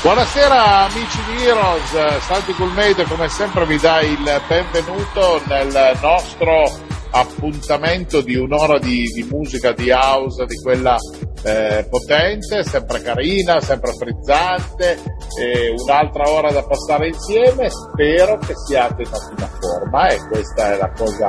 Buonasera amici di Heroes, Santi Coolmade come sempre vi dà il benvenuto nel nostro appuntamento di un'ora di, di musica di house, di quella eh, potente, sempre carina, sempre frizzante, eh, un'altra ora da passare insieme, spero che siate in ottima forma e questa è la cosa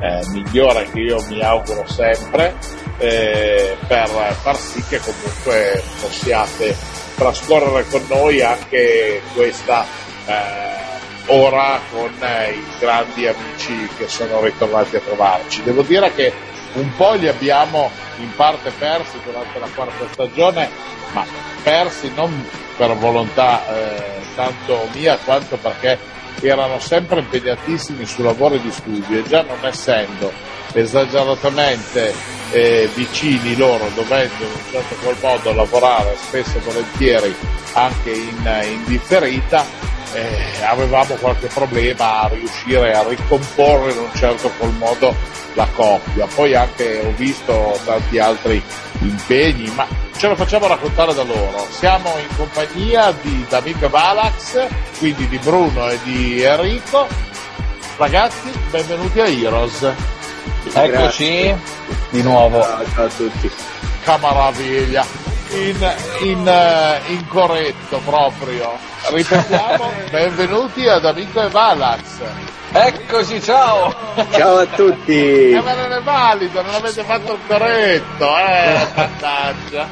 eh, migliore che io mi auguro sempre eh, per far sì che comunque possiate trascorrere con noi anche questa eh, ora con eh, i grandi amici che sono ritornati a trovarci. Devo dire che un po' li abbiamo in parte persi durante la quarta stagione, ma persi non per volontà eh, tanto mia quanto perché erano sempre impegnatissimi su lavori di studio e già non essendo esageratamente eh, vicini loro, dovendo in un certo qual modo lavorare spesso e volentieri anche in, in differita, eh, avevamo qualche problema a riuscire a ricomporre in un certo qual modo la coppia. Poi anche ho visto tanti altri impegni, ma ce lo facciamo raccontare da loro. Siamo in compagnia di D'Amico Valax, quindi di Bruno e di Enrico. Ragazzi, benvenuti a Heroes. Eccoci di nuovo. Ciao, ciao a tutti. Camaraviglia. In, in, uh, in corretto proprio. Ripetiamo, benvenuti ad Amico e Valax. Eccoci, ciao! Ciao a tutti. Eh, ma non è valido, non avete fatto il corretto, eh, mannaggia.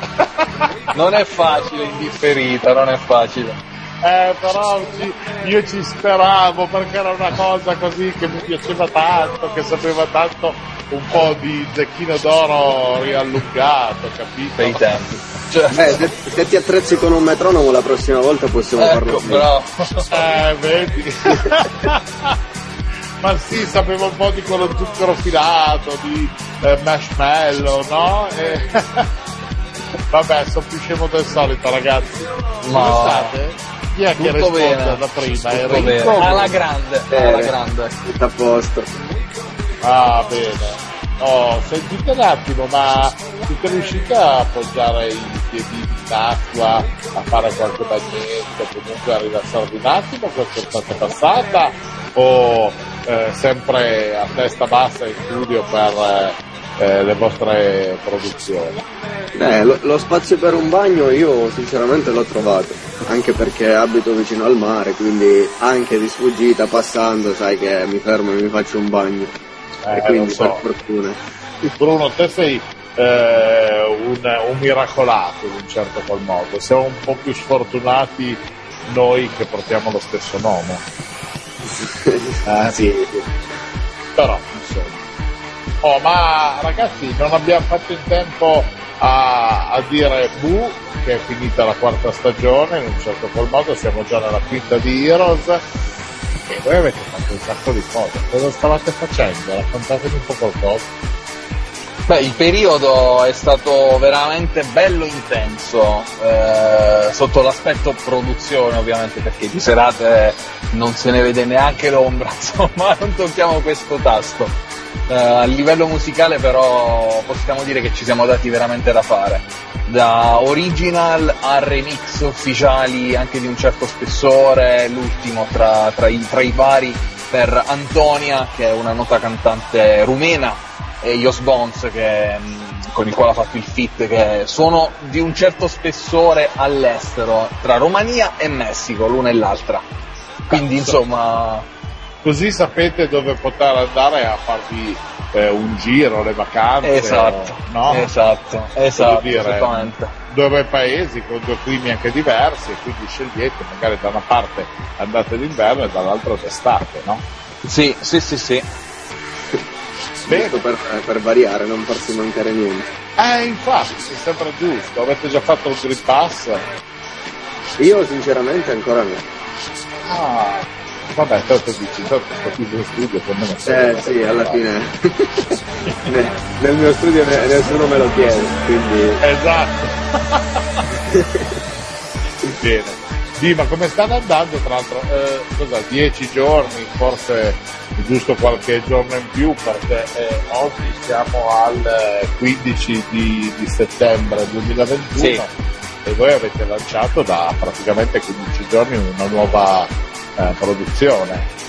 Non è facile in differita, non è facile. Eh, però ci- io ci speravo perché era una cosa così che mi piaceva tanto, che sapeva tanto un po' di zecchino d'oro riallungato, capito? Bei tempi. Cioè, Eh, se, se ti attrezzi con un metronomo la prossima volta possiamo ecco, bravo. Eh, vedi? Ma sì, sapeva un po' di quello zucchero filato, di eh, marshmallow, no? E- Vabbè, sono più scemo del solito, ragazzi. Ma- Come state? Chi è che Tutto risponde bene. da prima? Tutto Enrico? bene. Alla grande, Eh, alla grande. Tutto a posto. Ah, bene. Oh, sentite un attimo, ma siete riusciti a appoggiare i piedini in acqua, a fare qualche bagnetto, comunque a rilassarvi un attimo quest'estate passata? O eh, sempre a testa bassa in studio per eh, eh, le vostre produzioni? Eh, lo, lo spazio per un bagno io sinceramente l'ho trovato, anche perché abito vicino al mare, quindi anche di sfuggita passando sai che mi fermo e mi faccio un bagno. Eh, e quindi so. per fortuna. Bruno, te sei eh, un, un miracolato in un certo qual modo, siamo un po' più sfortunati noi che portiamo lo stesso nome. Eh, Sì, Però, insomma. Oh, ma ragazzi, non abbiamo fatto in tempo a, a dire bu, che è finita la quarta stagione, in un certo qual modo siamo già nella quinta di Heroes. E voi avete fatto un sacco di cose. Cosa stavate facendo? Raccontatemi un po' qualcosa. Beh, il periodo è stato veramente bello intenso, eh, sotto l'aspetto produzione ovviamente, perché di serate non se ne vede neanche l'ombra, insomma, non tocchiamo questo tasto. Eh, a livello musicale però possiamo dire che ci siamo dati veramente da fare, da original a remix ufficiali anche di un certo spessore, l'ultimo tra, tra i, tra i vari per Antonia, che è una nota cantante rumena, e Jos Bones che, mh, con il quale ha fatto il fit che sono di un certo spessore all'estero tra Romania e Messico l'una e l'altra quindi Cazzo. insomma Così sapete dove poter andare a farvi eh, un giro, le vacanze. esatto no? esatto esatto dire, esattamente Due paesi con due climi anche diversi quindi scegliete, magari da una parte andate d'inverno e dall'altra d'estate, no? sì sì sì sì giusto per, per variare, non farsi mancare niente. Eh, infatti, mi sembra giusto. Avete già fatto il Green Pass? Io sinceramente ancora no. Ah, vabbè, tanto dici, tanto qui in studio con me Eh sì, alla fine nel mio studio nessuno me lo chiede, quindi... Esatto. Bene. Sì, ma come stanno andando tra l'altro? Eh, cosa, dieci giorni, forse giusto qualche giorno in più perché eh, oggi siamo al 15 di, di settembre 2021 sì. e voi avete lanciato da praticamente 15 giorni una nuova eh, produzione.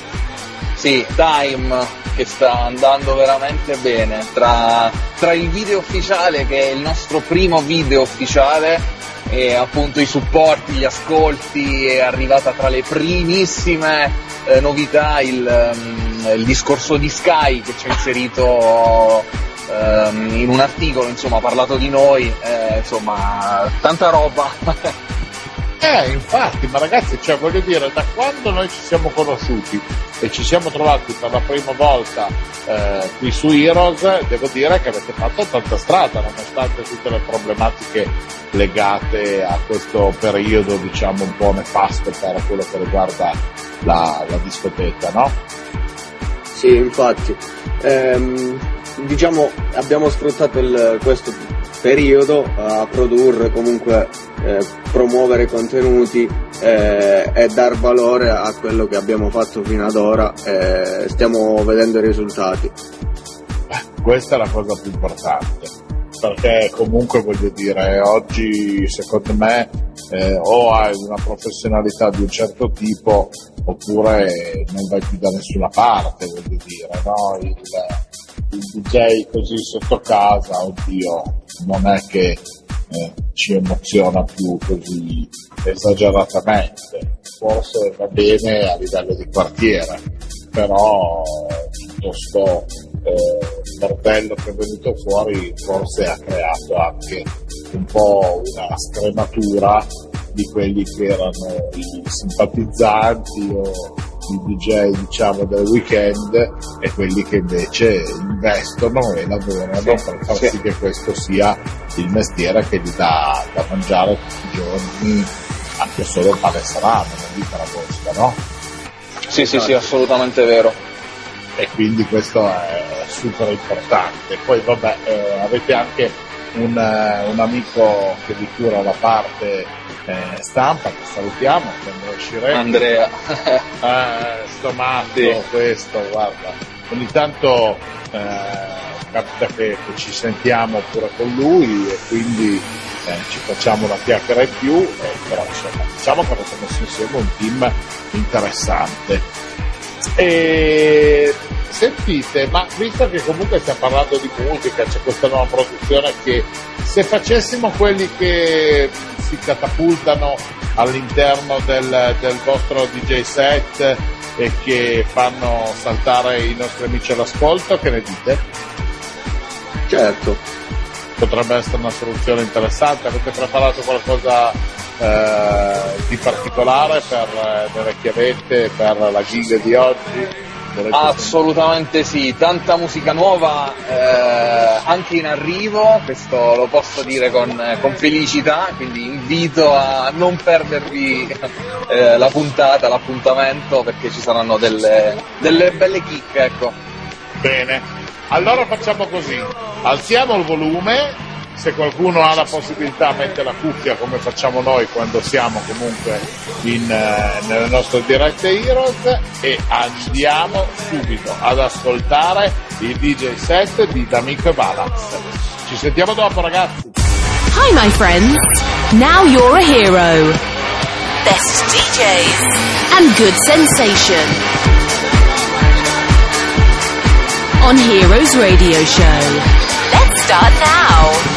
Sì, Time che sta andando veramente bene tra, tra il video ufficiale che è il nostro primo video ufficiale e appunto i supporti, gli ascolti, è arrivata tra le primissime eh, novità il, um, il, discorso di Sky che ci ha inserito um, in un articolo, insomma ha parlato di noi, eh, insomma tanta roba. Eh, infatti, ma ragazzi, cioè, voglio dire, da quando noi ci siamo conosciuti e ci siamo trovati per la prima volta eh, qui su Heroes, devo dire che avete fatto tanta strada, nonostante tutte le problematiche legate a questo periodo, diciamo, un po' nefasto per quello che riguarda la, la discoteca, no? Sì, infatti. Ehm, diciamo, abbiamo sfruttato il, questo periodo a produrre comunque eh, promuovere contenuti eh, e dar valore a quello che abbiamo fatto fino ad ora e stiamo vedendo i risultati. Questa è la cosa più importante perché comunque voglio dire oggi secondo me eh, o hai una professionalità di un certo tipo oppure non vai più da nessuna parte voglio dire no? il, il DJ così sotto casa oddio non è che eh, ci emoziona più così esageratamente. Forse va bene a livello di quartiere, però tutto sto eh, bordello che è venuto fuori forse ha creato anche un po' una scrematura di quelli che erano i simpatizzanti o i DJ diciamo del weekend e quelli che invece investono e lavorano sì, per far sì. sì che questo sia il mestiere che gli dà da mangiare tutti i giorni anche solo il pane salame, non dico la posta, no? Sì, sì, sì, assolutamente vero. E quindi questo è super importante. Poi vabbè, eh, avete anche un, uh, un, amico che vi cura la parte eh, stampa, che salutiamo quando usciremo. Andrea. eh, sto matto sì. questo, guarda. Ogni tanto eh, capita che, che, ci sentiamo pure con lui e quindi eh, ci facciamo una chiacchiera in più, eh, però insomma diciamo che abbiamo messo insieme un team interessante. E sentite, ma visto che comunque stiamo parlando di musica, c'è questa nuova produzione che se facessimo quelli che si catapultano all'interno del, del vostro DJ set e che fanno saltare i nostri amici all'ascolto, che ne dite? Certo. Potrebbe essere una soluzione interessante. Avete preparato qualcosa eh, di particolare per eh, le vecchiavette, per la gig di oggi? Assolutamente sì, tanta musica nuova eh, anche in arrivo, questo lo posso dire con, con felicità, quindi invito a non perdervi eh, la puntata, l'appuntamento perché ci saranno delle, delle belle chicche. Ecco. Bene, allora facciamo così, alziamo il volume se qualcuno ha la possibilità mette la cuffia come facciamo noi quando siamo comunque in, eh, nelle nostre dirette Heroes e andiamo subito ad ascoltare il DJ set di D'Amico Balance. Ci sentiamo dopo ragazzi. Hi my friends, now you're a hero. Best DJs and good sensation. On Heroes Radio Show. Let's start now.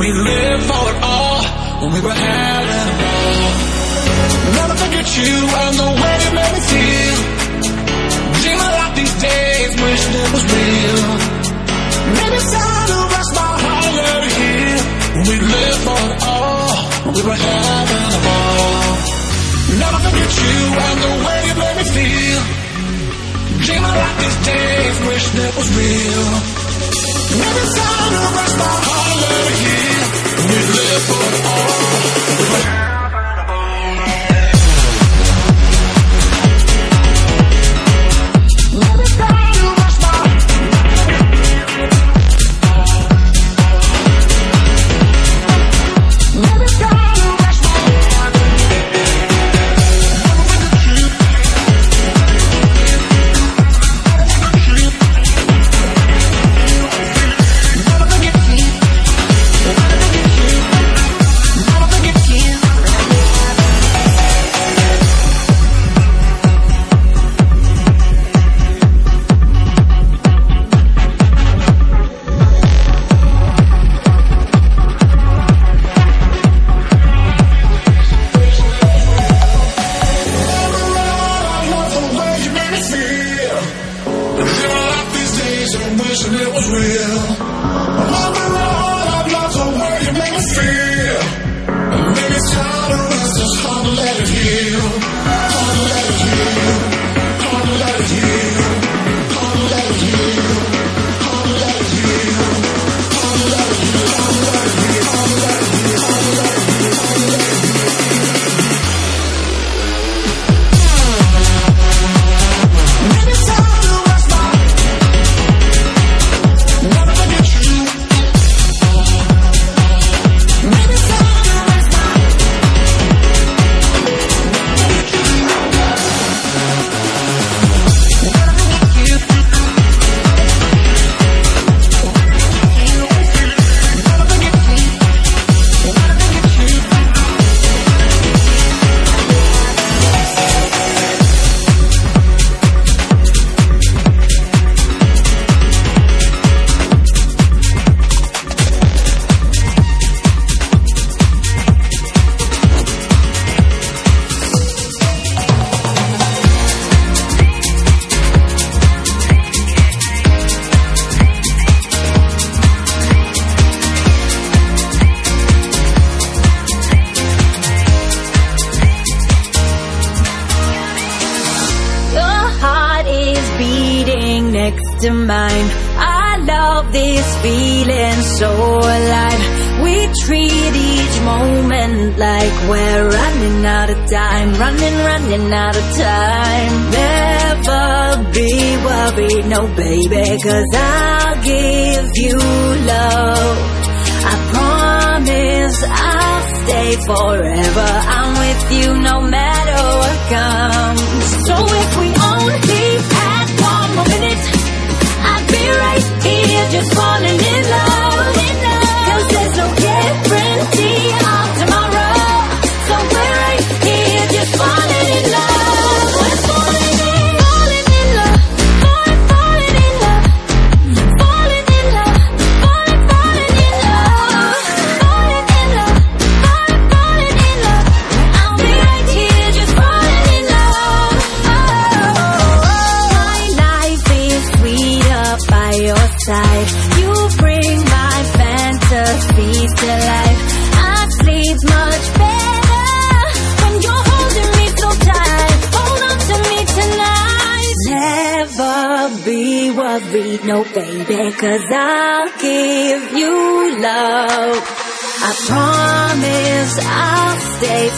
we lived for it all, when we were having a ball. Never forget you and the way you made me feel. Dreaming like these days, wish it was real. Maybe it's time to rest my heart out here. When we lived for it all, when we were having a ball. Never forget you and the way you made me feel. Dreaming like these days, wish it was real. Never found a rush. We live for all.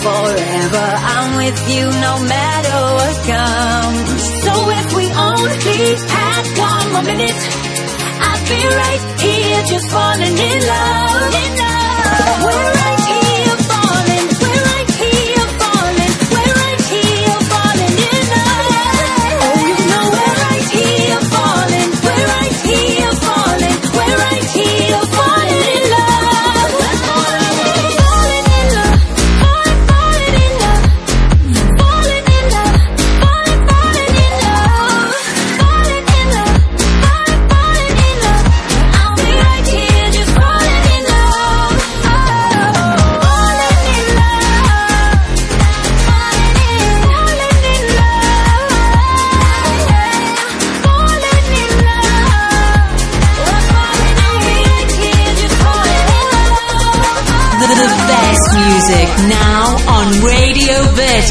forever. I'm with you no matter what comes. So if we only had one more minute, I'd be right here just falling in love. In love.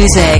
Music.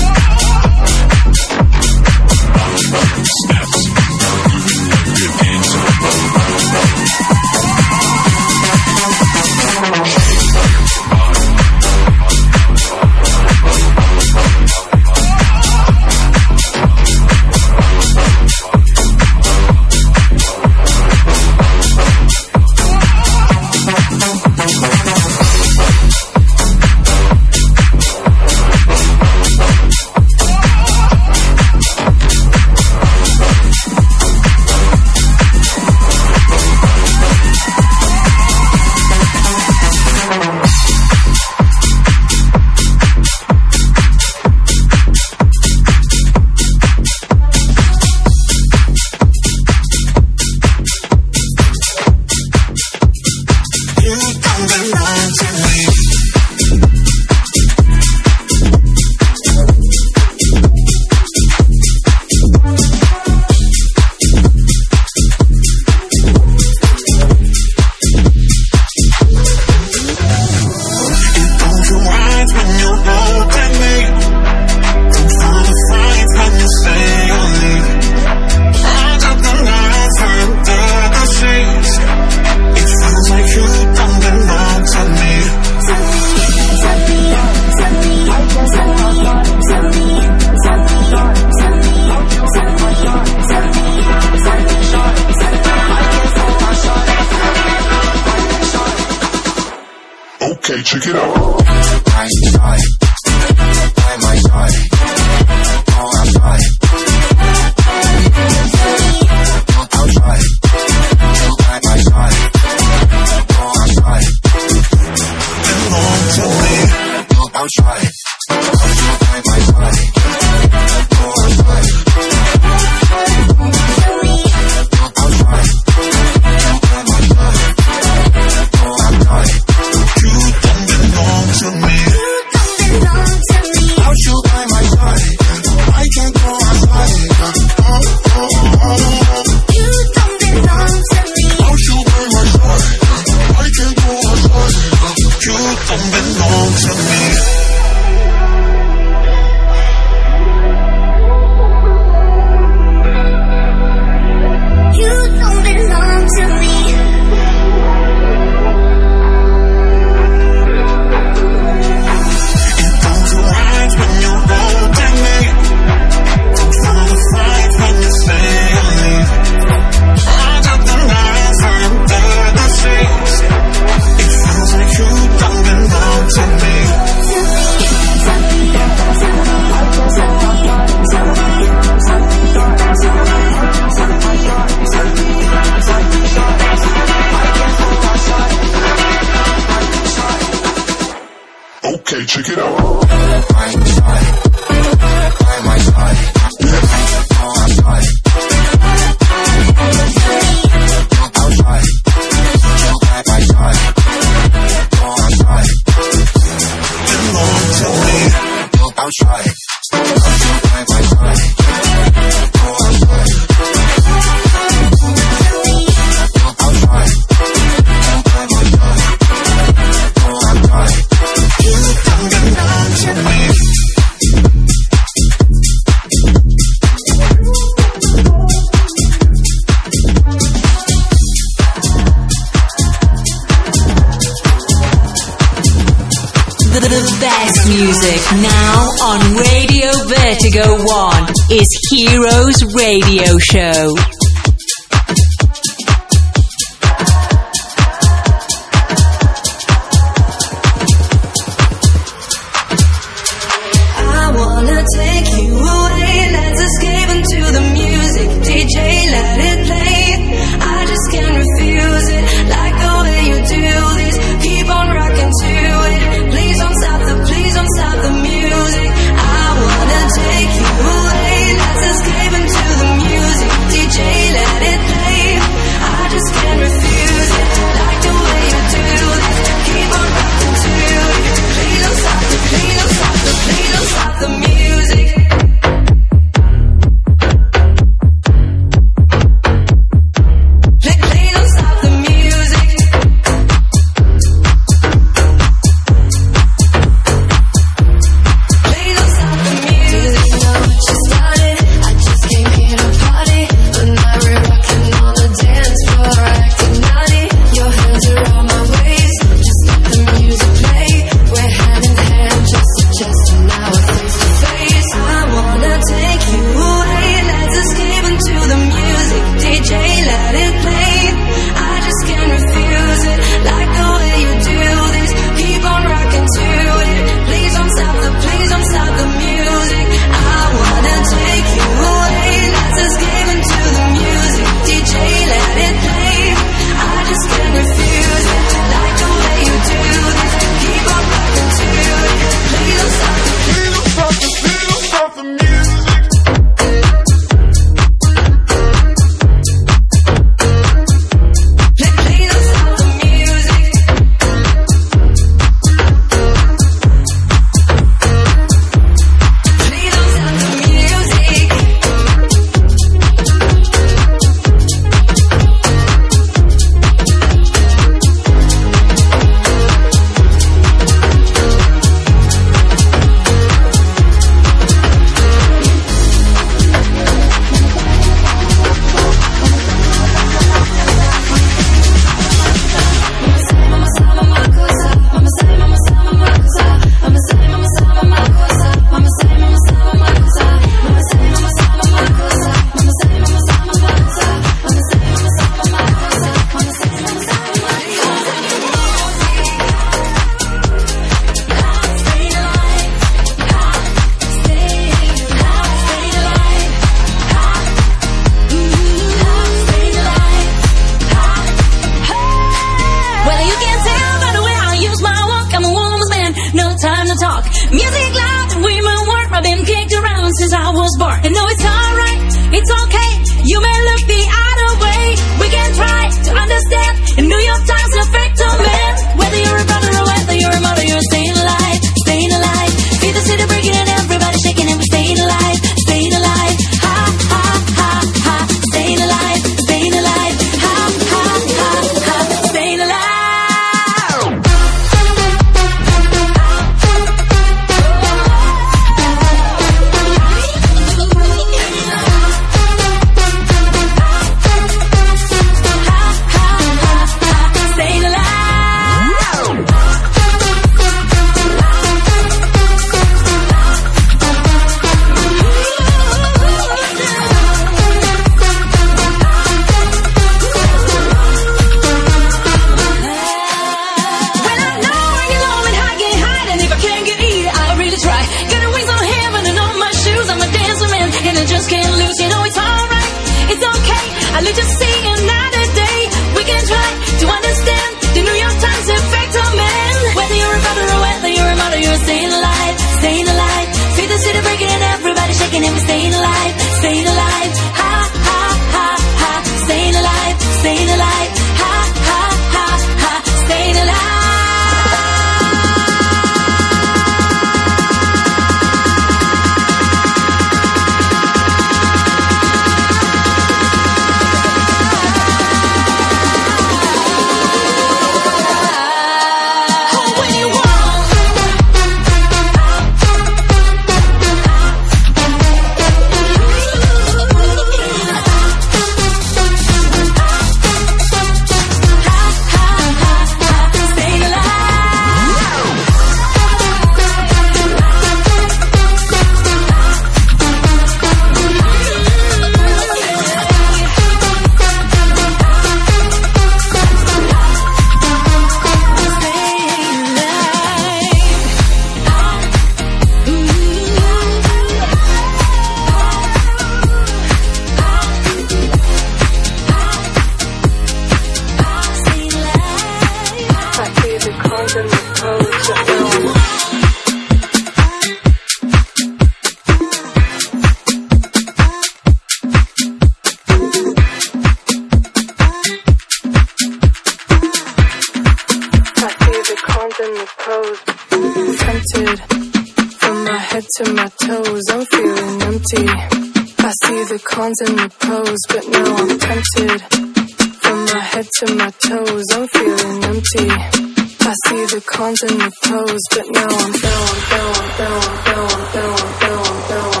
to my toes, I'm feeling empty. I see the cons and the pros, but now I'm feeling, feeling, feeling, feeling, feeling, down.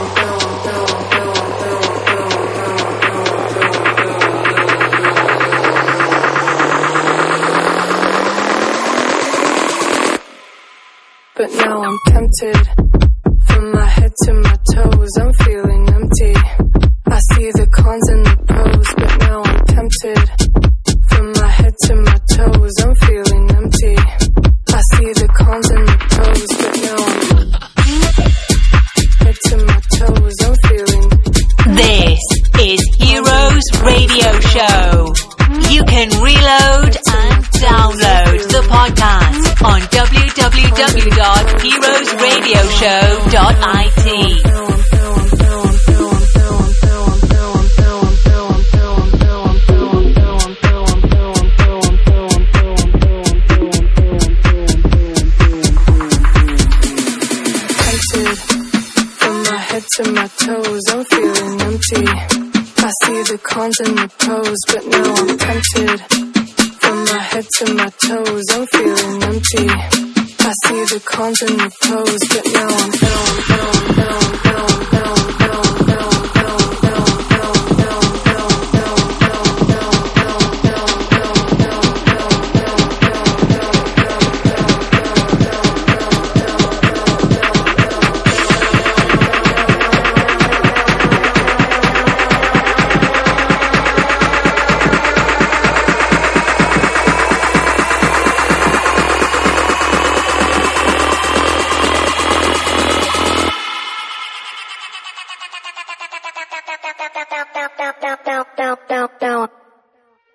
But now I'm tempted. From my head to my toes, I'm radioshow.it. to my toes, I'm feeling empty. I see the cons and the pros, but now I'm tempted. From my head to my toes, I'm feeling empty. I see the cons and the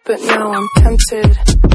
But now I'm tempted.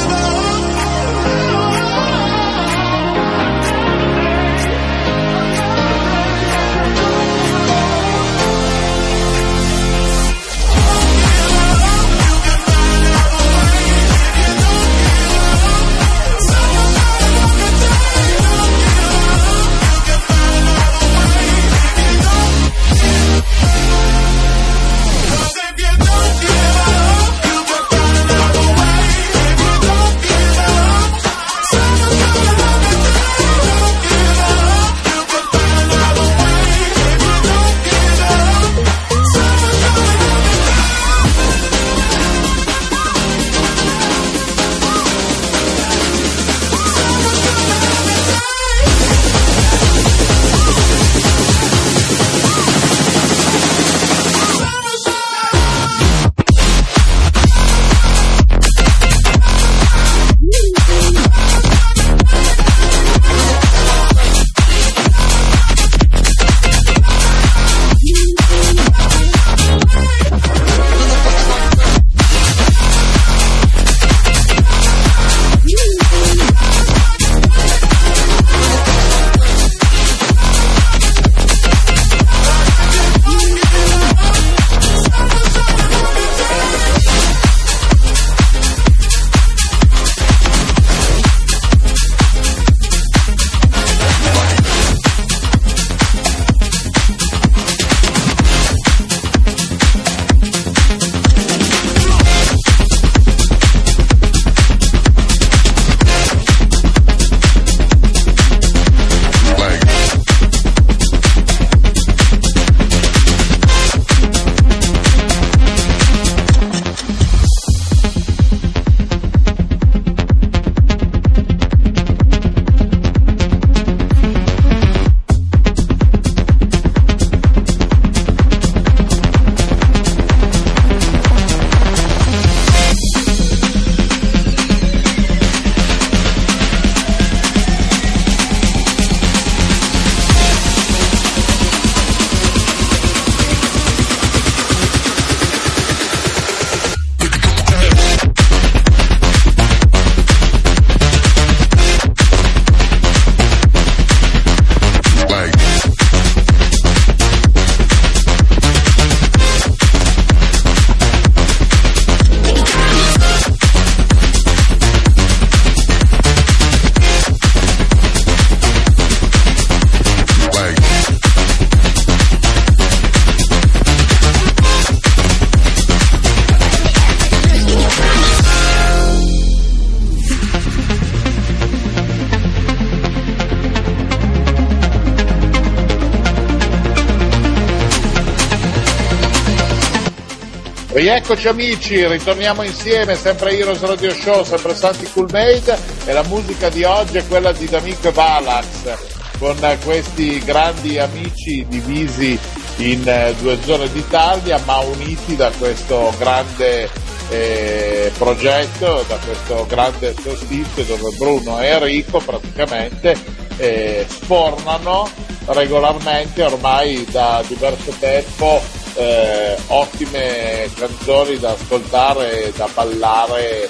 Rieccoci amici, ritorniamo insieme, sempre Heroes Radio Show, sempre Santi Cool Made e la musica di oggi è quella di D'Amico e Valax con questi grandi amici divisi in eh, due zone d'Italia ma uniti da questo grande eh, progetto, da questo grande solstizio dove Bruno e Enrico praticamente eh, sfornano regolarmente ormai da diverso tempo eh, ottime canzoni da ascoltare e da ballare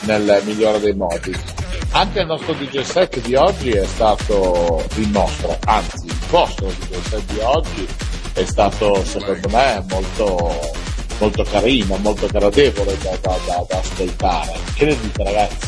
nel migliore dei modi. Anche il nostro DJ set di oggi è stato il nostro, anzi il vostro DJ set di oggi è stato secondo me molto, molto carino, molto gradevole da, da, da, da ascoltare. Che ne dite ragazzi?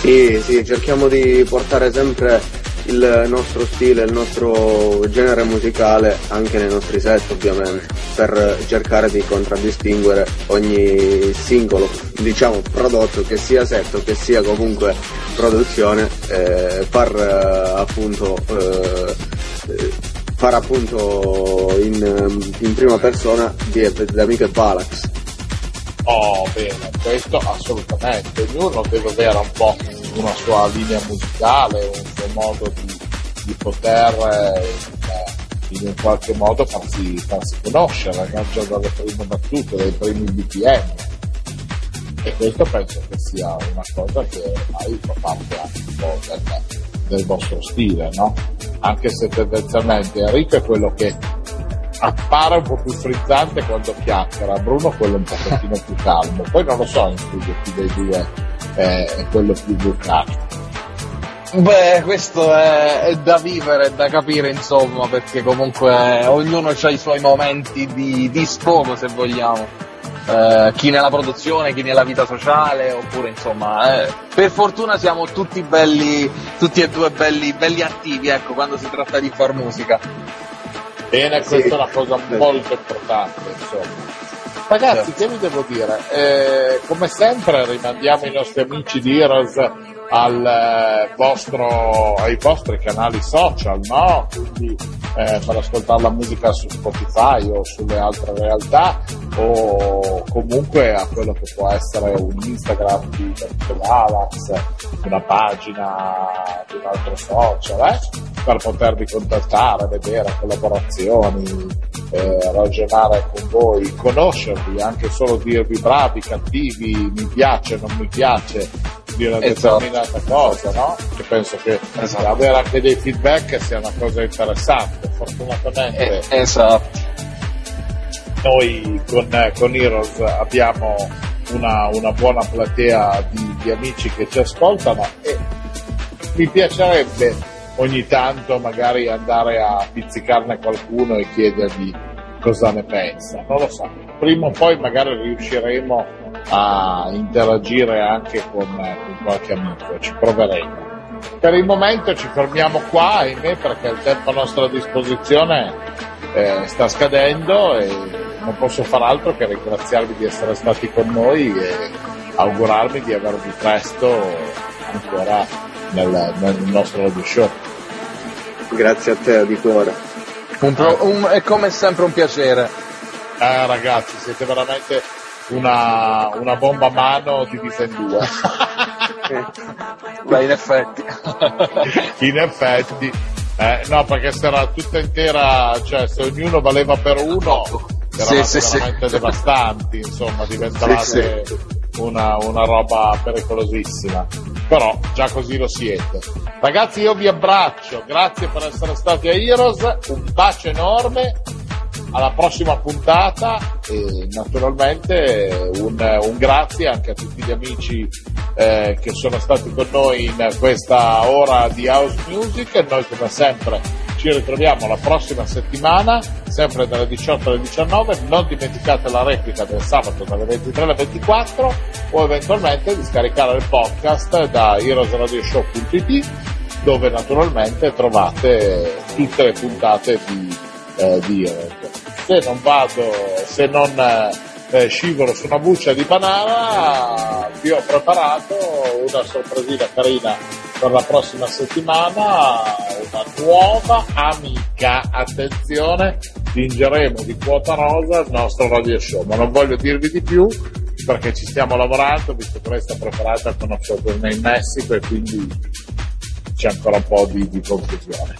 Sì, sì, cerchiamo di portare sempre il nostro stile, il nostro genere musicale anche nei nostri set ovviamente, per cercare di contraddistinguere ogni singolo, diciamo, prodotto, che sia set o che sia comunque produzione, eh, far eh, appunto eh, eh, far appunto in, in prima persona di, di Amico e Palax. Oh, bene, questo assolutamente. Ognuno deve avere un po' una sua linea musicale, un suo modo di, di poter eh, in un qualche modo farsi, farsi conoscere, non già dalle prime battute, dai primi BPM. E questo penso che sia una cosa che ormai fa parte anche un po' del, del vostro stile, no? Anche se tendenzialmente Enrico è quello che appare un po' più frizzante quando chiacchiera, Bruno quello un pochettino più calmo, poi non lo so in studio chi dei due è, è quello più bucato. Beh, questo è, è da vivere, è da capire, insomma, perché comunque ognuno ha i suoi momenti di, di sfogo, se vogliamo. Eh, chi nella produzione, chi nella vita sociale, oppure insomma, eh, per fortuna siamo tutti belli, tutti e due belli, belli attivi, ecco, quando si tratta di far musica. Bene, Sì. questa è una cosa molto importante, insomma. Ragazzi, che vi devo dire? Eh, come sempre rimandiamo i nostri amici di Heroes al eh, vostro, ai vostri canali social, no? Quindi eh, per ascoltare la musica su Spotify o sulle altre realtà o comunque a quello che può essere un Instagram di Dr. Valax, una pagina di un altro social, eh? Per potervi contattare, vedere collaborazioni, eh, ragionare con voi, conoscervi, anche solo dirvi bravi, cattivi, mi piace, non mi piace di una Esatto. determinata cosa, no? Che penso che Esatto. avere anche dei feedback sia una cosa interessante. Fortunatamente Eh, esatto. noi con, con Heroes abbiamo una, una buona platea di, di amici che ci ascoltano e mi piacerebbe ogni tanto magari andare a pizzicarne qualcuno e chiedergli cosa ne pensa. Non lo so, prima o poi magari riusciremo a interagire anche con, con qualche amico, ci proveremo. Per il momento ci fermiamo qua, ahimè, perché il tempo a nostra disposizione eh, sta scadendo e non posso far altro che ringraziarvi di essere stati con noi e augurarmi di avervi presto ancora nel, nel nostro radio show. Grazie a te di cuore. Un pro- un- è come sempre un piacere. Eh, ragazzi, siete veramente una, una bomba a mano divisa in due. Beh, in effetti. in effetti, eh, no, perché se era tutta intera, cioè se ognuno valeva per uno, eravate Sì, sì, sì. veramente devastanti, insomma, diventavate Una, una roba pericolosissima. Però già così lo siete. Ragazzi, io vi abbraccio, grazie per essere stati a Heroes, un bacio enorme. Alla prossima puntata e naturalmente un, un grazie anche a tutti gli amici eh, che sono stati con noi in questa ora di house music noi come sempre ci ritroviamo la prossima settimana sempre dalle 18 alle 19 non dimenticate la replica del sabato dalle 23 alle 24 o eventualmente di scaricare il podcast da heroesradioshow.it dove naturalmente trovate tutte le puntate di, eh, di se non vado se non eh, scivolo su una buccia di banana vi ho preparato una sorpresina carina per la prossima settimana una nuova amica attenzione vinceremo di quota rosa il nostro radio show ma non voglio dirvi di più perché ci stiamo lavorando visto che lei sta preparata con una fortuna in Messico e quindi c'è ancora un po' di, di confusione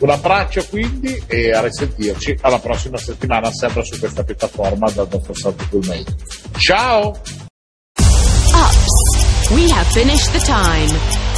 un abbraccio quindi e a risentirci alla prossima settimana sempre su questa piattaforma dal dottor Santo Coolmate ciao Ups. We have finished the time.